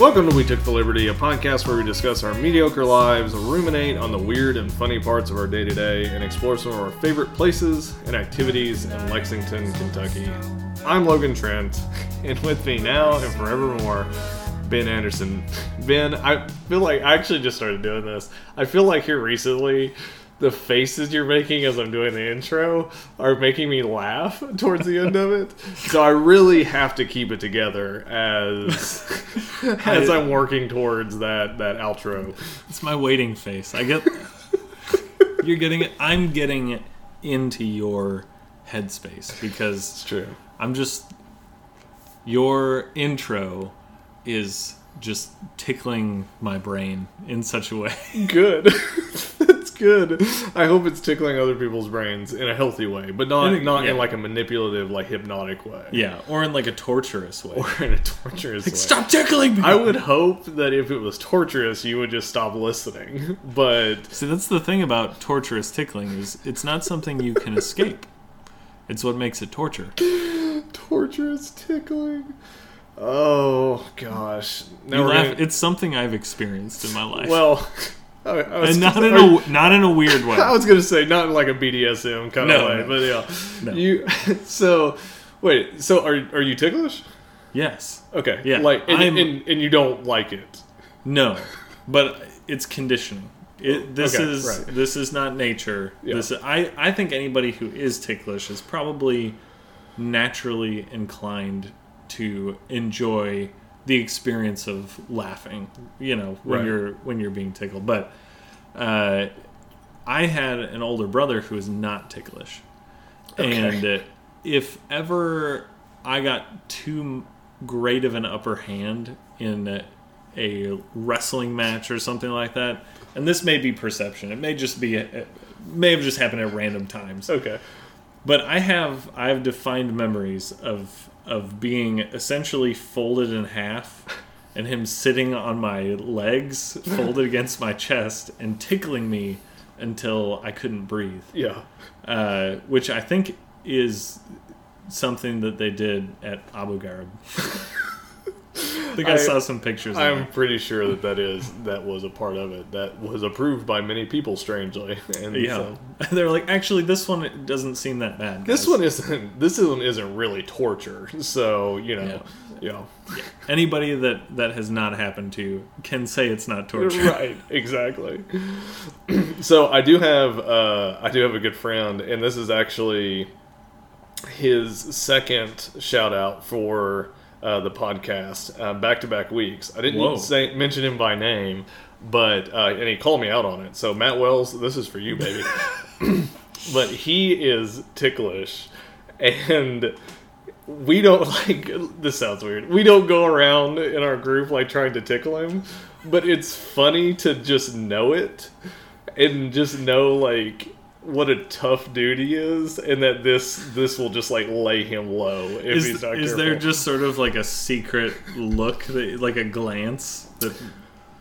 Welcome to We Took the Liberty, a podcast where we discuss our mediocre lives, ruminate on the weird and funny parts of our day to day, and explore some of our favorite places and activities in Lexington, Kentucky. I'm Logan Trent, and with me now and forevermore, Ben Anderson. Ben, I feel like I actually just started doing this. I feel like here recently, the faces you're making as I'm doing the intro are making me laugh towards the end of it. So I really have to keep it together as as I'm working towards that that outro. It's my waiting face. I get you're getting it. I'm getting it into your headspace because It's true. I'm just your intro is just tickling my brain in such a way. Good. Good. I hope it's tickling other people's brains in a healthy way, but not In a- not yeah. in like a manipulative, like hypnotic way. yeah, or in like a torturous way. Or in a torturous way. Stop tickling me. I would hope that if it was torturous, you would just stop listening. But See, that's the thing about torturous tickling is it's not something you can escape. It's what makes it torture. torturous tickling. Oh gosh. Now laugh, gonna- it's something I've experienced in my life. well, I, I was and not in a not in a weird way. I was gonna say not in like a BDSM kind No, of way, no. but yeah. No. You so wait. So are are you ticklish? Yes. Okay. Yeah, Like and, and, and you don't like it. No, but it's conditioning. It, this Okay, is right. this is not nature. Yeah. This I I think anybody who is ticklish is probably naturally inclined to enjoy the experience of laughing. You know when Right. you're when you're being tickled. But uh, I had an older brother who is not ticklish, Okay. and uh, if ever I got too great of an upper hand in a, a wrestling match or something like that, and this may be perception, it may just be, it may have just happened at random times. Okay. But I have I have defined memories of of being essentially folded in half and him sitting on my legs folded against my chest and tickling me until I couldn't breathe. Yeah. Uh, which I think is something that they did at Abu Ghraib. I think I, I- saw some pictures. I'm pretty sure that that is that was a part of it that was approved by many people. Strangely, and Yeah, so- they're like, actually, this one doesn't seem that bad. this one isn't. This one isn't really torture. So you know, yeah, Anybody that that has not happened to can say it's not torture. right, exactly. so I do have uh, I do have a good friend, and this is actually his second shout out for uh, the podcast, back to back weeks. I didn't say mention him by name, but uh, and he called me out on it. So Matt Wells, this is for you, baby. but he is ticklish, and we don't like. This sounds weird. We don't go around in our group like trying to tickle him, but it's funny to just know it and just know like what a tough dude he is, and that this this will just like lay him low if Is, he's not is careful. there just sort of like a secret look, that, like a glance that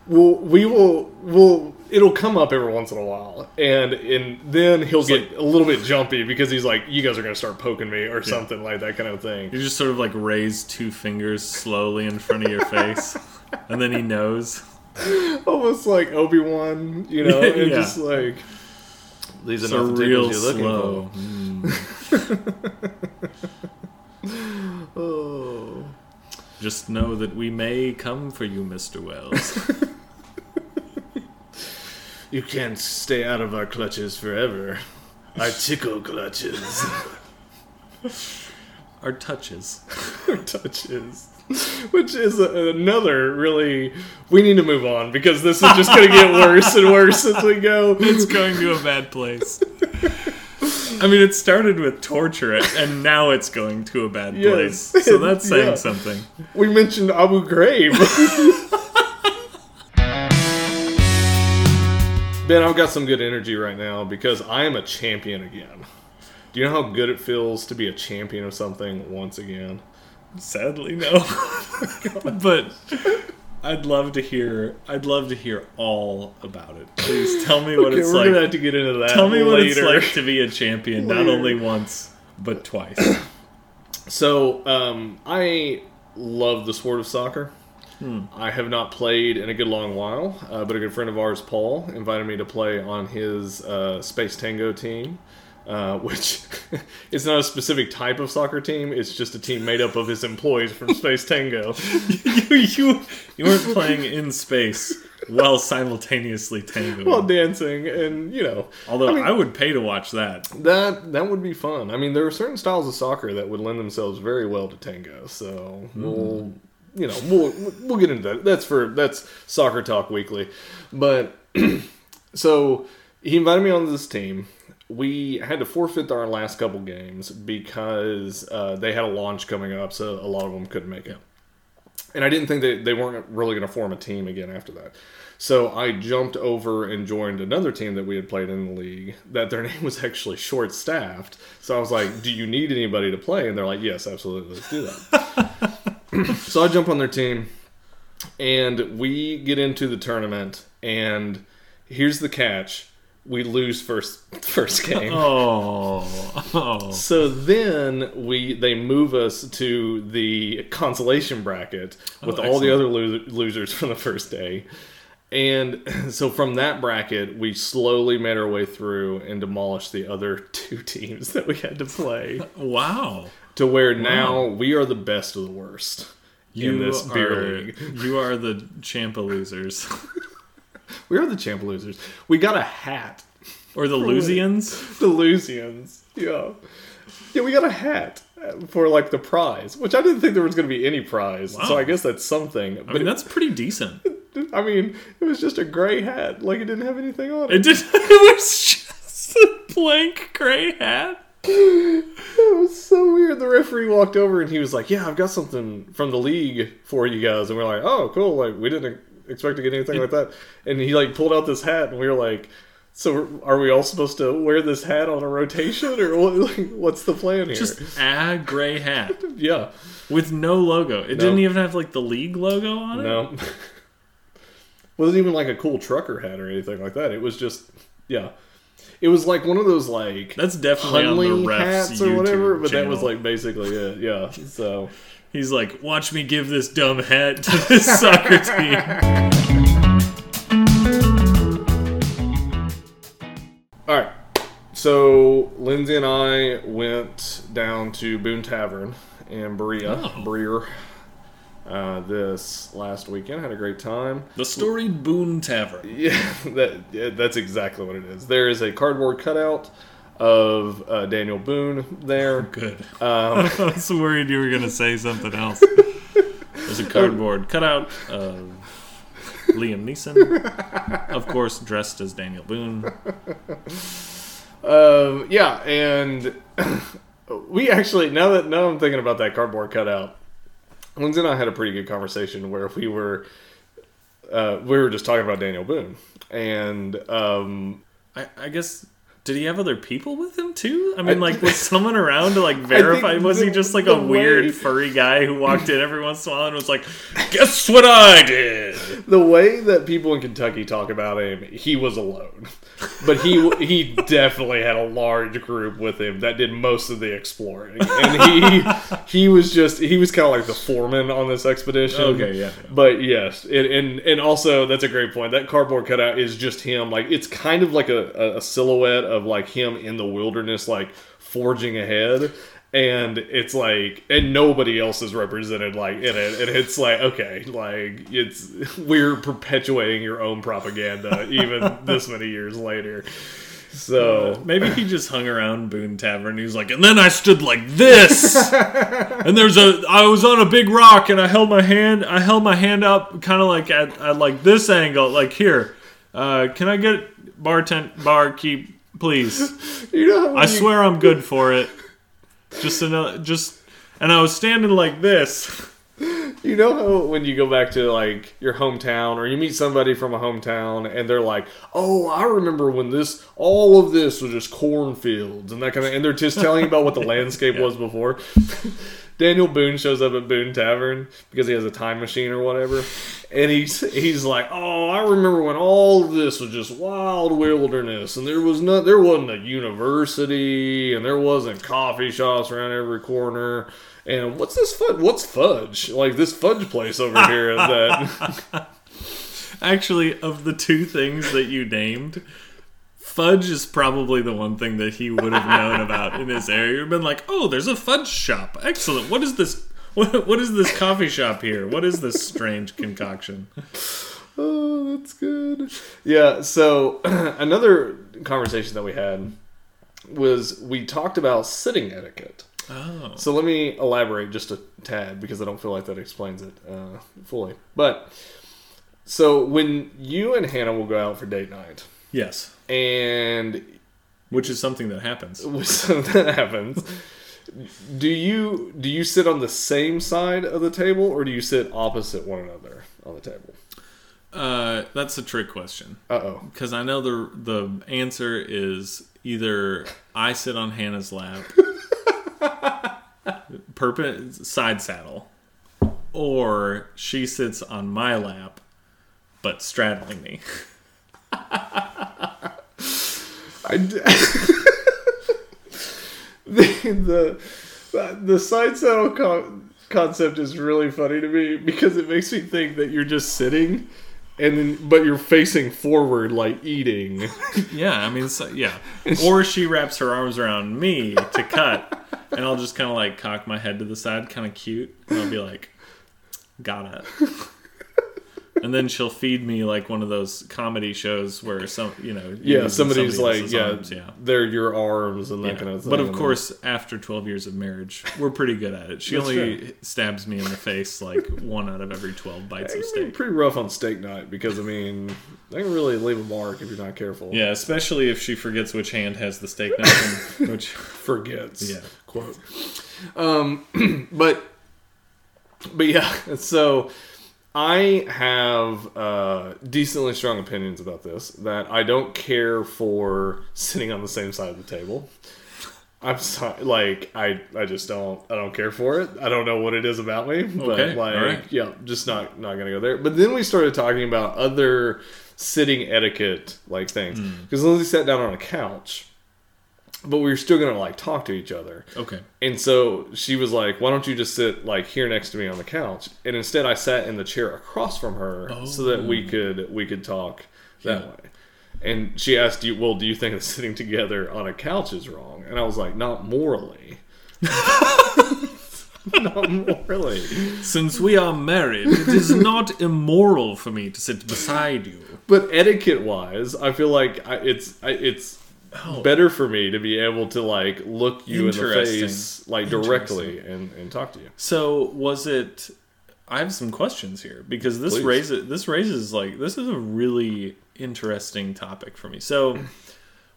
Well, we will. Will it'll come up every once in a while, and and then he'll get a little bit jumpy because he's like, "You guys are gonna start poking me" or something like that kind of thing. you just sort of like raise two fingers slowly in front of your face, and then he knows. Almost like Obi Wan, you know, and Yeah. just like these It's are not the real tickles you're slow. looking Mm. Oh, Just know that we may come for you, Mister Wells. you can't stay out of our clutches forever. Our tickle clutches. Our touches. Our touches. Which is a, another really. We need to move on because this is just going to get worse and worse as we go. It's going to a bad place. I mean, it started with torture, and now it's going to a bad Yes. place. So that's saying Yeah. something. We mentioned Abu Ghraib. ben, I've got some good energy right now because I am a champion again. Do you know how good it feels to be a champion of something once again? Sadly, no. but I'd love to hear. I'd love to hear all about it. Please tell me what Okay, it's we're like. gonna have to get into that. Tell me what it's like to be a champion, not only once but twice. So, um, I love the sport of soccer. I have not played in a good long while, uh, but a good friend of ours, Paul, invited me to play on his uh, Space Tango team. Uh, which is not a specific type of soccer team. It's just a team made up of his employees from Space Tango. you, you you weren't playing in space while simultaneously tangoing. while dancing and you know Although I, mean- would pay to watch that. that that would be fun i mean there are certain styles of soccer that would lend themselves very well to tango so we'll you know we'll we'll get into that that's for that's soccer talk weekly but so he invited me on this team we had to forfeit our last couple games because uh, they had a launch coming up so a lot of them couldn't make it and I didn't think that they weren't really going to form a team again after that. So I jumped over and joined another team that we had played in the league. That their name was actually short staffed. So I was like, "Do you need anybody to play?" And they're like, "Yes, absolutely, let's do that." so I jump on their team, and we get into the tournament. And here's the catch: we lose first first game. Oh, oh. So then we they move us to the consolation bracket with Oh, all the other lo- losers from the first day. And so from that bracket, we slowly made our way through and demolished the other two teams that we had to play wow. to where now we are the best of the worst in this beer are, league. You are the champa losers. We are the champ losers. We got a hat. Or the Lusians. The Lusians. Yeah. Yeah, we got a hat for like the prize, which I didn't think there was going to be any prize. So I guess that's something. I But mean, that's pretty decent. I mean, it was just a gray hat. Like it didn't have anything on It it. did. It was just a blank gray hat. It was so weird. The referee walked over and he was like, "Yeah, I've got something from the league for you guys." And we're like, "Oh, cool!" Like we didn't expect to get anything like that. And he like pulled out this hat, and we were like, "So are we all supposed to wear this hat on a rotation, or what, like, what's the plan here?" Just a gray hat yeah, with no logo. It didn't even have like the league logo on it. no. wasn't even like a cool trucker hat or anything like that. It was just, yeah. It was like one of those like That's definitely on the refs hats or YouTube whatever, but that was like basically it. Yeah. So He's like, watch me give this dumb hat to this soccer team. So Lindsay and I went down to Boone Tavern in Berea, Oh. Breer, uh, this last weekend. Had a great time. The storied Boone Tavern. Yeah, that yeah, that's exactly what it is. There is a cardboard cutout of uh, Daniel Boone there. Good. Um, I was worried you were going to say something else. There's a cardboard cutout of Liam Neeson, of course, dressed as Daniel Boone. Um, yeah, and we actually now that now I'm thinking about that cardboard cutout, Lindsay and I had a pretty good conversation where we were uh, we were just talking about Daniel Boone, and um, I, I guess. Did he have other people with him too? I mean, like, was someone around to like verify? Was he just like the a weird furry guy who walked in every once in a while and was like, "Guess what I did?" the way that people in Kentucky talk about him, he was alone, but he he definitely had a large group with him that did most of the exploring, and he he was just he was kind of like the foreman on this expedition. Okay, yeah. But yes, it, and and also that's a great point. That cardboard cutout is just him. Like it's kind of like a, a silhouette of like him in the wilderness, like forging ahead. And it's like, and nobody else is represented like in it. And it's like, okay, like it's we're perpetuating your own propaganda even this many years later. So Maybe he just hung around Boone Tavern. He was like, and then I stood like this, and there's a. I was on a big rock, and I held my hand. I held my hand up, kind of like at, at like this angle. Like here, uh, can I get bartend barkeep, please? you know, I you- swear I'm good for it. Just another, just, and I was standing like this. You know how when you go back to like your hometown or you meet somebody from a hometown and they're like, "Oh, I remember when this all of this was just cornfields and that kind of," and they're just telling you about what the landscape was before. Daniel Boone shows up at Boone Tavern because he has a time machine or whatever, and he's he's like, "Oh, I remember when all of this was just wild wilderness, and there was not there wasn't a university, and there wasn't coffee shops around every corner." And what's this fudge? What's fudge? Like this fudge place over here that Actually, of the two things that you named, fudge is probably the one thing that he would have known about in this area. He'd been like, "Oh, there's a fudge shop. Excellent. What is this? What, what is this coffee shop here? What is this strange concoction?" Oh, that's good. Yeah, so another conversation that we had was we talked about sitting etiquette. Oh, So let me elaborate just a tad because I don't feel like that explains it uh, fully. But so when you and Hannah will go out for date night, yes, and which is something that happens. when that happens, do you do you sit on the same side of the table or do you sit opposite one another on the table? Uh, that's a trick question Uh oh. because I know the the answer is either I sit on Hannah's lap, perp side saddle, or she sits on my lap, but straddling me. I d- the, the the side saddle con- concept is really funny to me because it makes me think that you're just sitting and then but you're facing forward like eating. Yeah, I mean, so, yeah. Or she wraps her arms around me to cut, and I'll just kind of like cock my head to the side, kind of cute, and I'll be like, "Got it." And then she'll feed me like one of those comedy shows where some, you know, Yeah, somebody's somebody like, yeah, arms, yeah. they're your arms and that Yeah. kind of thing. But of course, after 12 years of marriage, we're pretty good at it. She That's only stabs me in the face like one out of every 12 bites of it can be steak. pretty rough on steak night because I mean they can really leave a mark if you're not careful. Yeah, especially if she forgets which hand has the steak knife and which. forgets. Yeah. Quote. Um, but but yeah, so I have uh, decently strong opinions about this. That I don't care for sitting on the same side of the table. I'm sorry, like I, I just don't, I don't care for it. I don't know what it is about me, but Okay, like, alright. yeah, just not, not gonna go there. But then we started talking about other sitting etiquette, like things, Hmm. because Lindsay sat down on a couch, but we were still gonna like talk to each other. Okay. And so she was like, "Why don't you just sit like here next to me on the couch?" And instead, I sat in the chair across from her so that we oh. could we could talk that Yeah. way. And she asked, "You well, do you think that sitting together on a couch is wrong?" And I was like, "Not morally." Not morally. Since we are married, it is not immoral for me to sit beside you. But etiquette wise, I feel like I, it's I, it's Oh. better for me to be able to like look you in the face like directly and, and talk to you. So was it? I have some questions here because this Please. raises this raises like this is a really interesting topic for me. So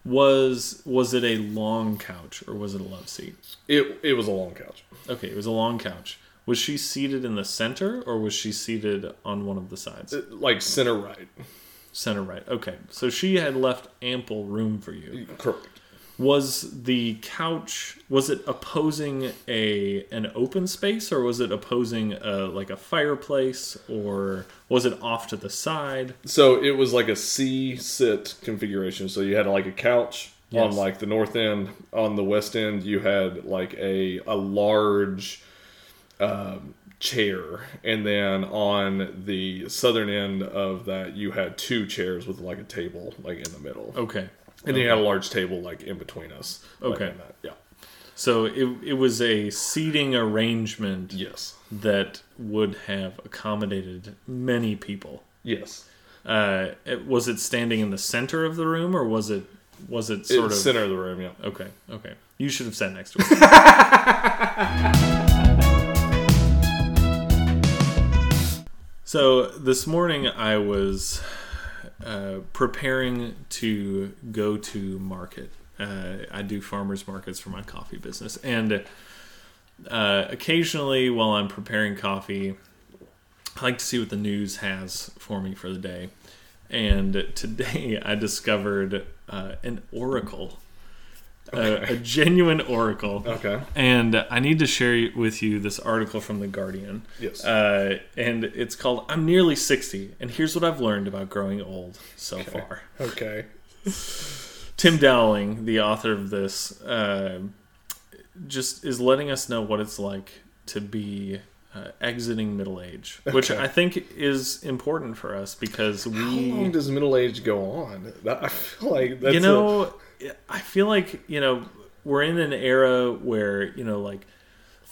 was was it a long couch or was it a love seat? It it was a long couch. Okay, it was a long couch. Was she seated in the center or was she seated on one of the sides? Uh, like center right. Center right. Okay, so she had left ample room for you. Correct. Was the couch was it opposing a an open space or was it opposing a, like a fireplace or was it off to the side? So it was like a C sit configuration. So you had like a couch on like the north end. On the west end, you had like a a large um, chair, and then on the southern end of that, you had two chairs with like a table like in the middle, Okay. and then you had a large table like in between us. Okay. in that. Yeah. So it it was a seating arrangement Yes. that would have accommodated many people. Yes. Uh, it- was it standing in the center of the room or was it was it It's sort of center of the room. Yeah. Okay, okay. You should have sat next to it. so this morning I was uh, preparing to go to market. Uh, I do farmers markets for my coffee business, and uh, occasionally while I'm preparing coffee, I like to see what the news has for me for the day. And today I discovered uh, an oracle, a, a genuine oracle. Okay. And I need to share with you this article from The Guardian. Yes. Uh, and it's called I'm Nearly 60, and here's what I've learned about growing old so far. okay. Tim Dowling, the author of this, uh, just is letting us know what it's like to be uh, exiting middle age, which Okay. I think is important for us because we. How long does middle age go on? That, I feel like that's you know, I feel like you know we're in an era where you know like.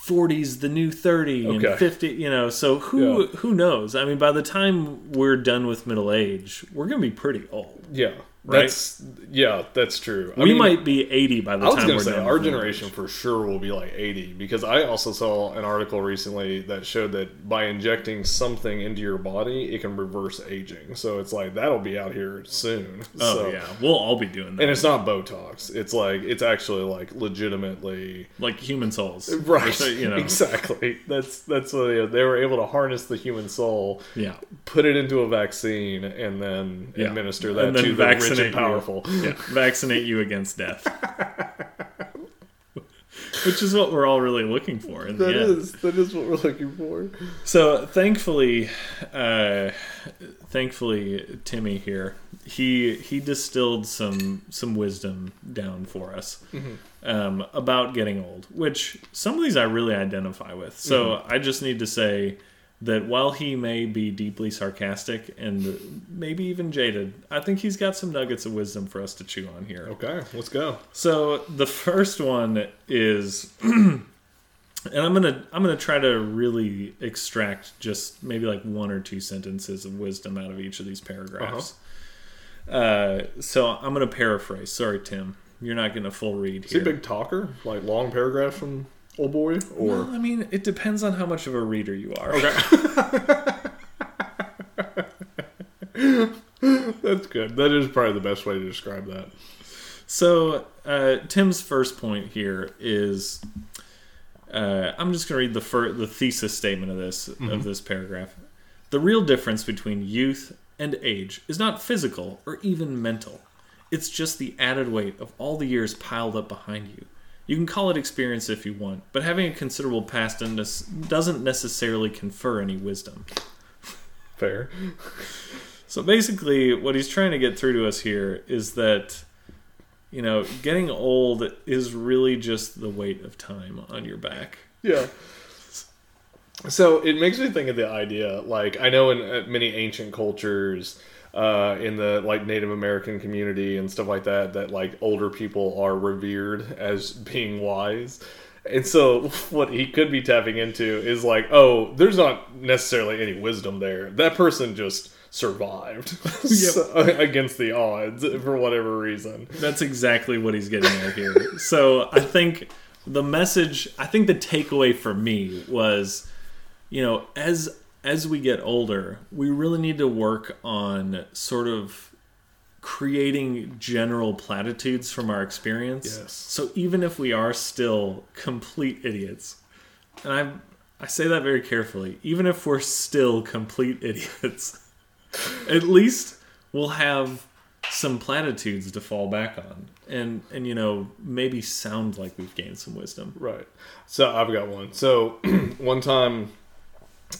40's the new 30 and 50 you know so who Yeah. who knows i mean by the time we're done with middle age we're gonna be pretty old yeah, Right? that's yeah, that's true. I we mean, might be 80 by the I was time going we're to say done our generation for sure will be like 80 because I also saw an article recently that showed that by injecting something into your body, it can reverse aging. So it's like that'll be out here soon. oh So- yeah we'll all be doing that And it's not Botox. It's like it's actually like legitimately like human souls right. So, you know Exactly. That's that's what they, they were able to harness the human soul, yeah put it into a vaccine, and then Yeah. administer that And to the rich and you. yeah. vaccinate you against death. Which is what we're all really looking for in That is that is what we're looking for. So thankfully, uh, thankfully, Timmy here he he distilled some some wisdom down for us um, about getting old, which some of these I really identify with. So I just need to say that while he may be deeply sarcastic and maybe even jaded, I think he's got some nuggets of wisdom for us to chew on here. Okay, let's go. So the first one is, and I'm gonna I'm gonna try to really extract just maybe like one or two sentences of wisdom out of each of these paragraphs. uh so I'm gonna paraphrase. Sorry, Tim, you're not getting a full read Is he a big talker? Like long paragraphs from old boy? Or well, I mean, it depends on how much of a reader you are. Okay. That's good. That is probably the best way to describe that. So uh, Tim's first point here is, uh, I'm just going to read the fir- the thesis statement of this of this paragraph. The real difference between youth and age is not physical or even mental. It's just the added weight of all the years piled up behind you. You can call it experience if you want, but having a considerable past doesn't doesn't necessarily confer any wisdom. Fair. So basically, what he's trying to get through to us here is that, you know, getting old is really just the weight of time on your back. Yeah. So it makes me think of the idea, like I know in uh, many ancient cultures, uh, in the like Native American community and stuff like that, that like older people are revered as being wise. And so what he could be tapping into is like, oh, there's not necessarily any wisdom there. That person just survived so- against the odds for whatever reason. That's exactly what he's getting at here. So I think the message, I think the takeaway for me was, you know, as as we get older, we really need to work on sort of creating general platitudes from our experience. Yes. So even if we are still complete idiots, and I I say that very carefully, even if we're still complete idiots, at least we'll have some platitudes to fall back on and and you know maybe sound like we've gained some wisdom Right. So I've got one. So one time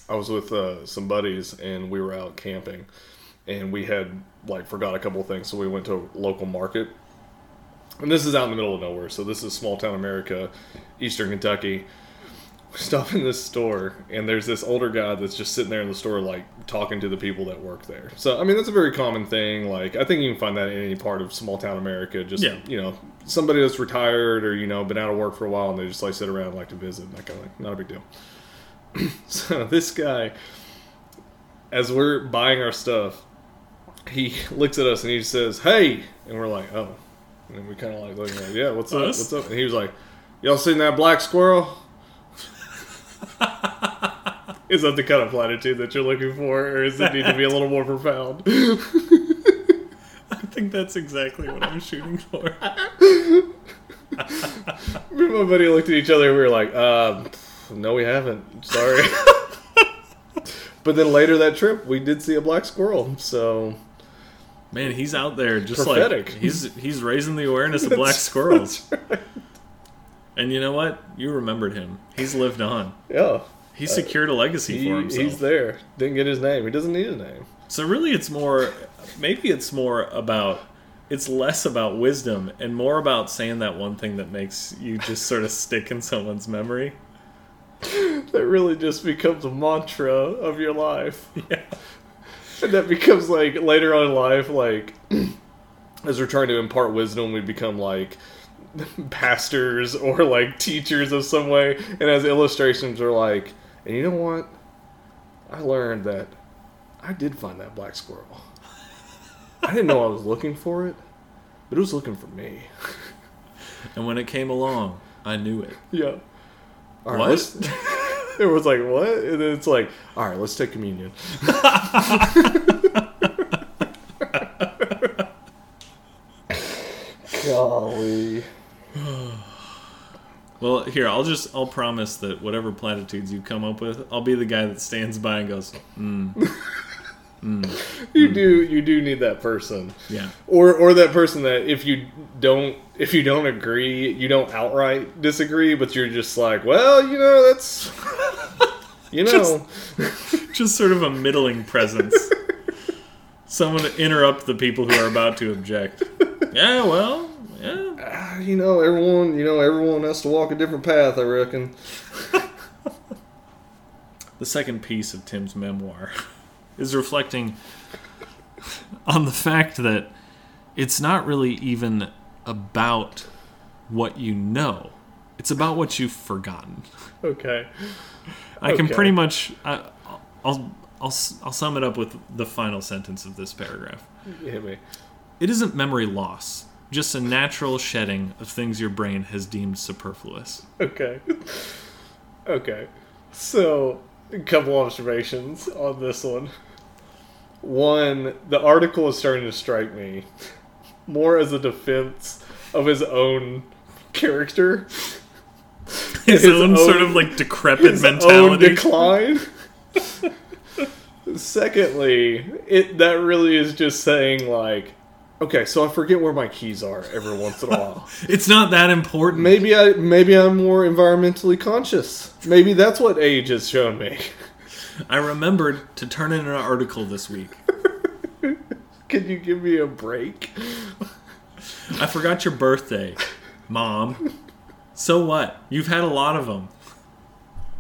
I was with uh, some buddies and we were out camping and we had like forgot a couple things so we went to a local market. And this is out in the middle of nowhere. So this is small town America, Eastern Kentucky. We stop in this store and there's this older guy that's just sitting there in the store like talking to the people that work there. So I mean that's a very common thing. Like I think you can find that in any part of small town America. Just Yeah. you know, somebody that's retired or you know been out of work for a while and they just like sit around and like to visit and that kind of thing. Not a big deal. so this guy, as we're buying our stuff, he looks at us and he says, "Hey," and we're like, "Oh," and we kind of like looking like, "Yeah, what's up? Us? What's up?" And he was like, "Y'all seen that black squirrel?" Is that the kind of platitude that you're looking for, or does it need to be a little more profound? i think that's exactly what i'm shooting for Me and my buddy looked at each other and we were like, um, no, we haven't. Sorry. but then later that trip, we did see a black squirrel. So man he's out there just Prophetic. like he's he's raising the awareness of black squirrels and you know what you remembered him he's lived on yeah, he secured a legacy he, for himself he's there. Didn't get his name. He doesn't need a name. So really, it's more. Maybe it's more about. It's less about wisdom and more about saying that one thing that makes you just sort of stick in someone's memory. that really just becomes a mantra of your life. Yeah. And that becomes like later on in life, like as we're trying to impart wisdom, we become like pastors or like teachers of some way. And as illustrations are like, and you know what? I learned that I did find that black squirrel. I didn't know I was looking for it, but it was looking for me. And when it came along, I knew it. Yeah. All right, What? let's- it was like what? And then it's like, all right, let's take communion. Golly. Well, here I'll just I'll promise that whatever platitudes you come up with, I'll be the guy that stands by and goes, hmm. Mm, You do you do need that person. yeah, Or or that person that if you don't if you don't agree, you don't outright disagree, but you're just like, well, you know, that's you know. just sort of a middling presence. Someone to interrupt the people who are about to object. Yeah, well, yeah. Ah, you know, everyone, you know, everyone has to walk a different path, I reckon. The second piece of Tim's memoir is reflecting on the fact that it's not really even about what you know. It's about what you've forgotten. Okay. I can Okay. pretty much I, I'll I'll I'll sum it up with the final sentence of this paragraph. Hit me. It isn't memory loss, just a natural shedding of things your brain has deemed superfluous. Okay. Okay. So, a couple observations on this one. One, the article is starting to strike me more as a defense of his own character, His, His own, sort of like decrepit own mentality. decline. Secondly, it that really is just saying like, okay, so I forget where my keys are every once in a while. It's not that important. Maybe I maybe I'm more environmentally conscious. Maybe that's what age has shown me. I remembered to turn in an article this week. Can you give me a break? I forgot your birthday, mom. So what? You've had a lot of them.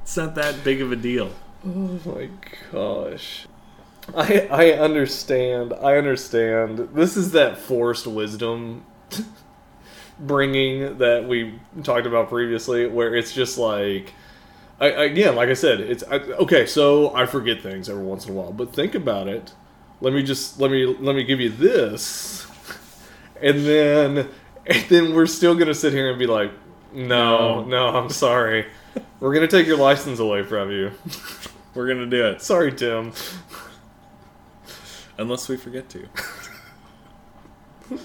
It's not that big of a deal. Oh my gosh. I I understand. I understand. This is that forced wisdom bringing that we talked about previously where it's just like I, again, like I said, it's I, okay. So I forget things every once in a while, but think about it. Let me just let me let me give you this, and then and then we're still gonna sit here and be like, no, No. no, I'm sorry. We're gonna take your license away from you. We're gonna do it Sorry, Tim. unless we forget to.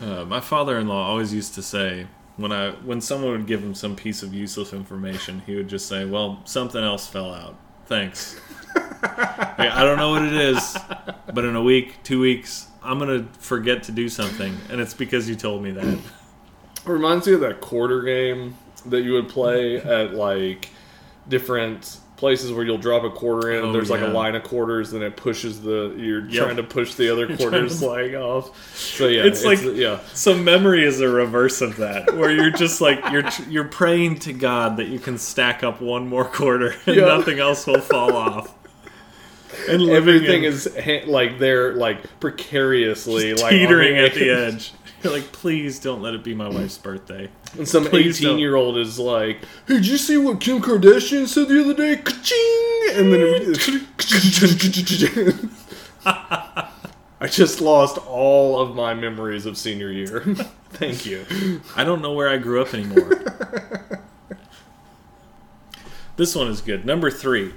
Uh, my father-in-law always used to say when I when someone would give him some piece of useless information, he would just say, "Well, something else fell out. Thanks." Like, I don't know what it is, but in a week, two weeks, I'm gonna forget to do something, and it's because you told me that. Reminds me of that quarter game that you would play at like different places where you'll drop a quarter in. Oh, there's like a line of quarters, and it pushes the. You're Yep. trying to push the other quarters leg off. So yeah, It's like- yeah. So memory is a reverse of that, where you're just like you're you're praying to God that you can stack up one more quarter and Yeah. nothing else will fall off. And living Everything in- is ha- like they're like precariously like teetering at the edge. Like, please don't let it be my wife's birthday. And some Please don't. 18 year old is like, "Hey, did you see what Kim Kardashian said the other day?" Ka-ching! And then I just lost all of my memories of senior year. Thank you. I don't know where I grew up anymore. this one is good. Number three.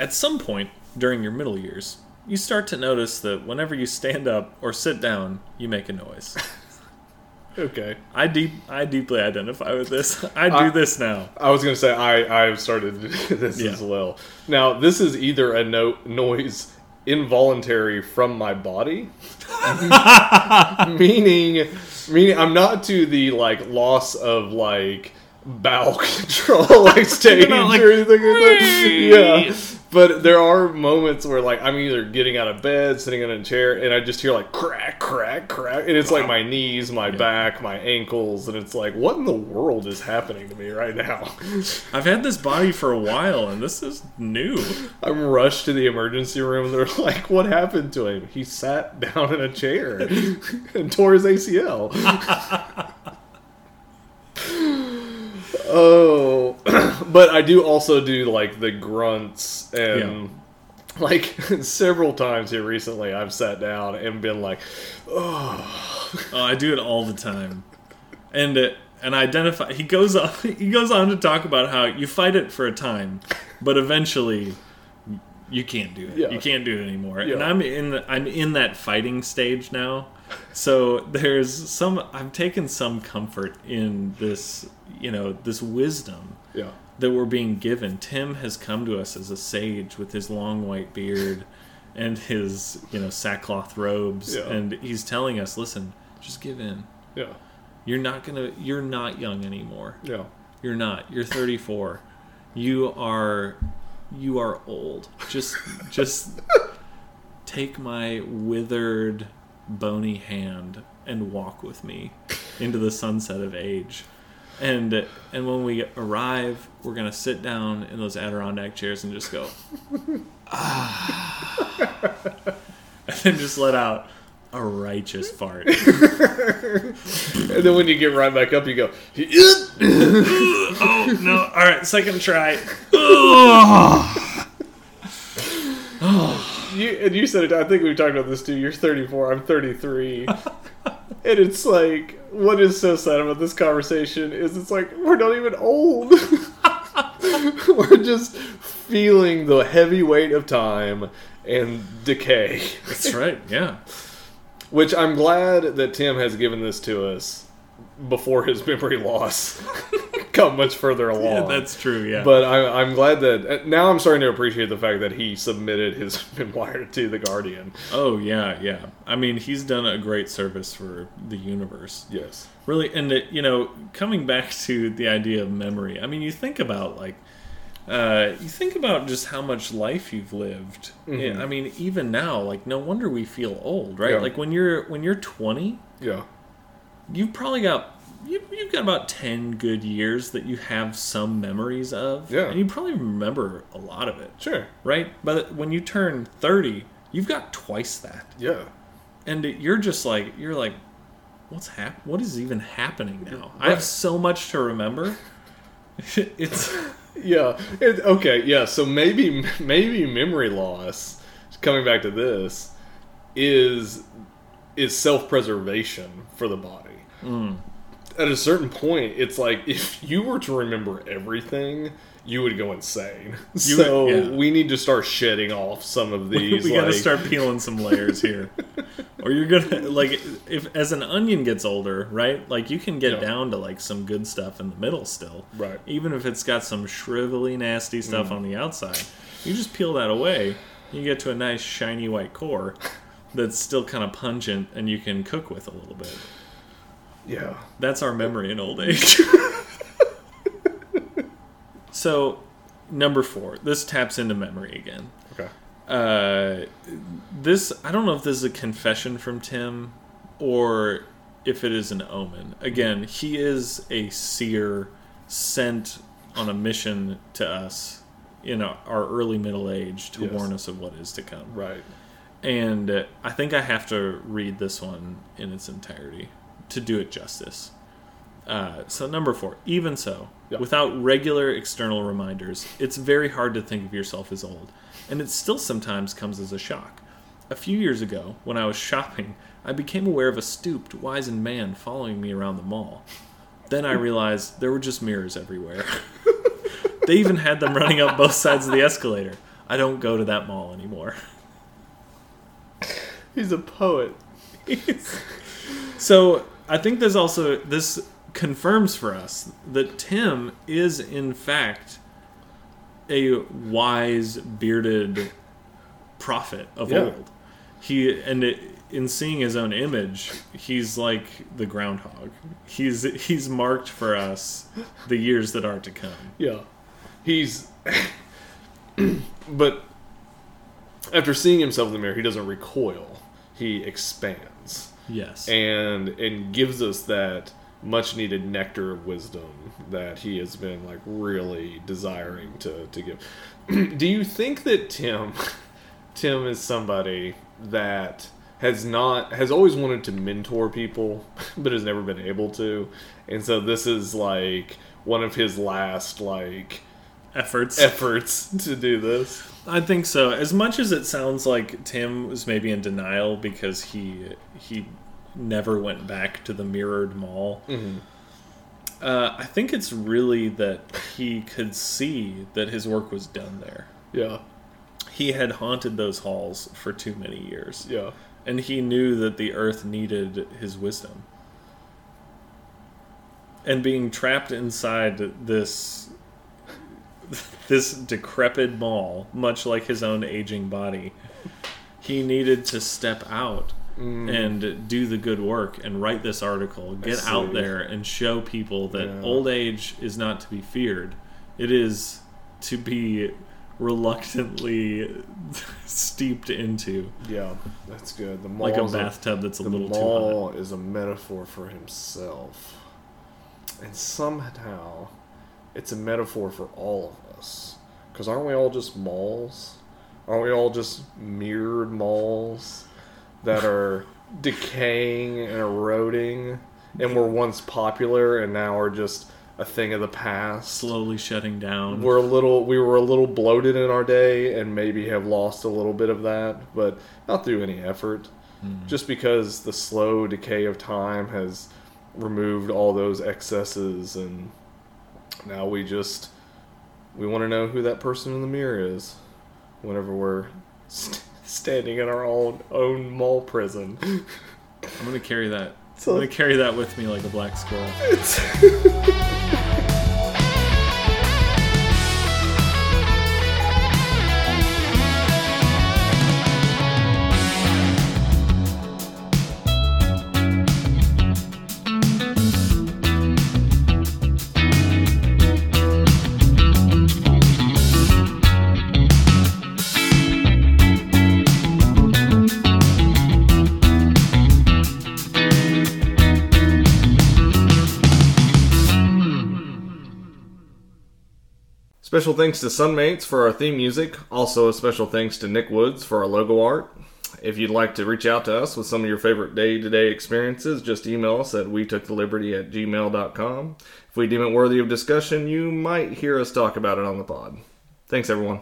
At some point during your middle years, you start to notice that whenever you stand up or sit down, you make a noise. Okay. I deep I deeply identify with this. I do I- this now. I was gonna say I I've started this Yeah. as well. Now this is either a no- noise involuntary from my body, meaning meaning I'm not to the like loss of like bowel control like stage not like, or anything like that. Yeah, but there are moments where like I'm either getting out of bed, sitting in a chair, and I just hear like crack, crack, crack, and it's like uh-huh. my knees, my back, my ankles, and it's like, what in the world is happening to me right now? I've had this body for a while, and this is new. I'm rushed to the emergency room. And they're like, "What happened to him? He sat down in a chair and tore his ACL." oh, but I do also do like the grunts and. Like several times here recently, I've sat down and been like, "Oh, Oh, I do it all the time, and uh, and identify. He goes on. He goes on to talk about how you fight it for a time, but eventually you can't do it. Yeah. You can't do it anymore. And I'm in. I'm in that fighting stage now. So there's some. I've taken some comfort in this. You know, this wisdom yeah, that we're being given. Tim has come to us as a sage with his long white beard and his, you know, sackcloth robes Yeah. and he's telling us, "Listen, just give in. yeah, You're not going to you're not young anymore. yeah." You're not. You're 34. You are you are old. Just just take my withered bony hand and walk with me into the sunset of age. And and when we arrive, we're gonna sit down in those Adirondack chairs and just go, ah, and then just let out a righteous fart. And then when you get right back up, you go, oh no! All right, second try. you, and you said it. I think we've talked about this too. You're 34. I'm 33. and it's like, what is so sad about this conversation is it's like we're not even old. we're just feeling the heavy weight of time and decay. That's right. Yeah. Which I'm glad that Tim has given this to us before his memory loss got much further along. Yeah, that's true. Yeah. But I, I'm glad that now I'm starting to appreciate the fact that he submitted his memoir to the Guardian. oh yeah, yeah. I mean, he's done a great service for the universe. Yes. Really, and it, you know, coming back to the idea of memory. I mean, you think about like. Uh, you think about just how much life you've lived. Mhm. I mean, even now, like, no wonder we feel old, right? Yeah. Like when you're when you're 20, Yeah. you've probably got you, you've got about 10 good years that you have some memories of Yeah. and you probably remember a lot of it Sure. right but when you turn 30 you've got twice that Yeah. and you're just like you're like what's hap- what is even happening now i have so much to remember it's Yeah. It, okay. Yeah. So maybe maybe memory loss. Coming back to this, is is self preservation for the body. Hmm. At a certain point, it's like if you were to remember everything, you would go insane. You so would- yeah. we need to start shedding off some of we, these. we gotta start peeling some layers here or you're gonna like if as an onion gets older right like you can get Yeah. down to like some good stuff in the middle still Right. even if it's got some shrivelly nasty Mm. stuff on the outside you just peel that away you get to a nice shiny white core that's still kind of pungent and you can cook with a little bit Yeah. that's our memory in old age so number four this taps into memory again Okay. uh, this I don't know if this is a confession from Tim or if it is an omen. Again, he is a seer sent on a mission to us in our early middle age to Yes. warn us of what is to come. Right. And I think I have to read this one in its entirety to do it justice. Uh, so, number four, even so, Yep. without regular external reminders, it's very hard to think of yourself as old. And it still sometimes comes as a shock. A few years ago, when I was shopping, I became aware of a stooped, wizened man following me around the mall. Then I realized there were just mirrors everywhere. they even had them running up both sides of the escalator. I don't go to that mall anymore. He's a poet. So I think there's also this confirms for us that Tim is in fact a wise bearded prophet of Yeah. old. He and it, in seeing his own image, he's like the groundhog. He's he's marked for us the years that are to come. Yeah. He's but after seeing himself in the mirror, he doesn't recoil. He expands Yes. and and gives us that much needed nectar of wisdom that he has been like really desiring to to give. Do you think that Tim Tim is somebody that has not has always wanted to mentor people but has never been able to and so this is like one of his last like Efforts. efforts to do this I think so. As much as it sounds like Tim was maybe in denial because he he never went back to the mirrored mall. Uh, I think it's really that he could see that his work was done there. yeah He had haunted those halls for too many years, yeah and he knew that the earth needed his wisdom. And being trapped inside this this decrepit mall, much like his own aging body, he needed to step out mm. and do the good work and write this article, get out there and show people that Yeah. old age is not to be feared. It is to be reluctantly steeped into yeah that's good the like a bathtub that's a little too hot. mall is a metaphor for himself and somehow it's a metaphor for all of us. Because aren't we all just malls? Aren't we all just mirrored malls that are decaying and eroding and were once popular and now are just a thing of the past? Slowly shutting down. we're a little we were a little bloated in our day and maybe have lost a little bit of that but not through any effort. Hmm. Just because the slow decay of time has removed all those excesses and now we just we want to know who that person in the mirror is whenever we're st- standing in our own own mall prison I'm gonna carry that. So- I'm gonna carry that with me like a black squirrel. Special thanks to Sunmates for our theme music. Also, a special thanks to Nick Woods for our logo art. If you'd like to reach out to us with some of your favorite day to day experiences, just email us at we took the liberty at gmail.com. If we deem it worthy of discussion, you might hear us talk about it on the pod. Thanks, everyone.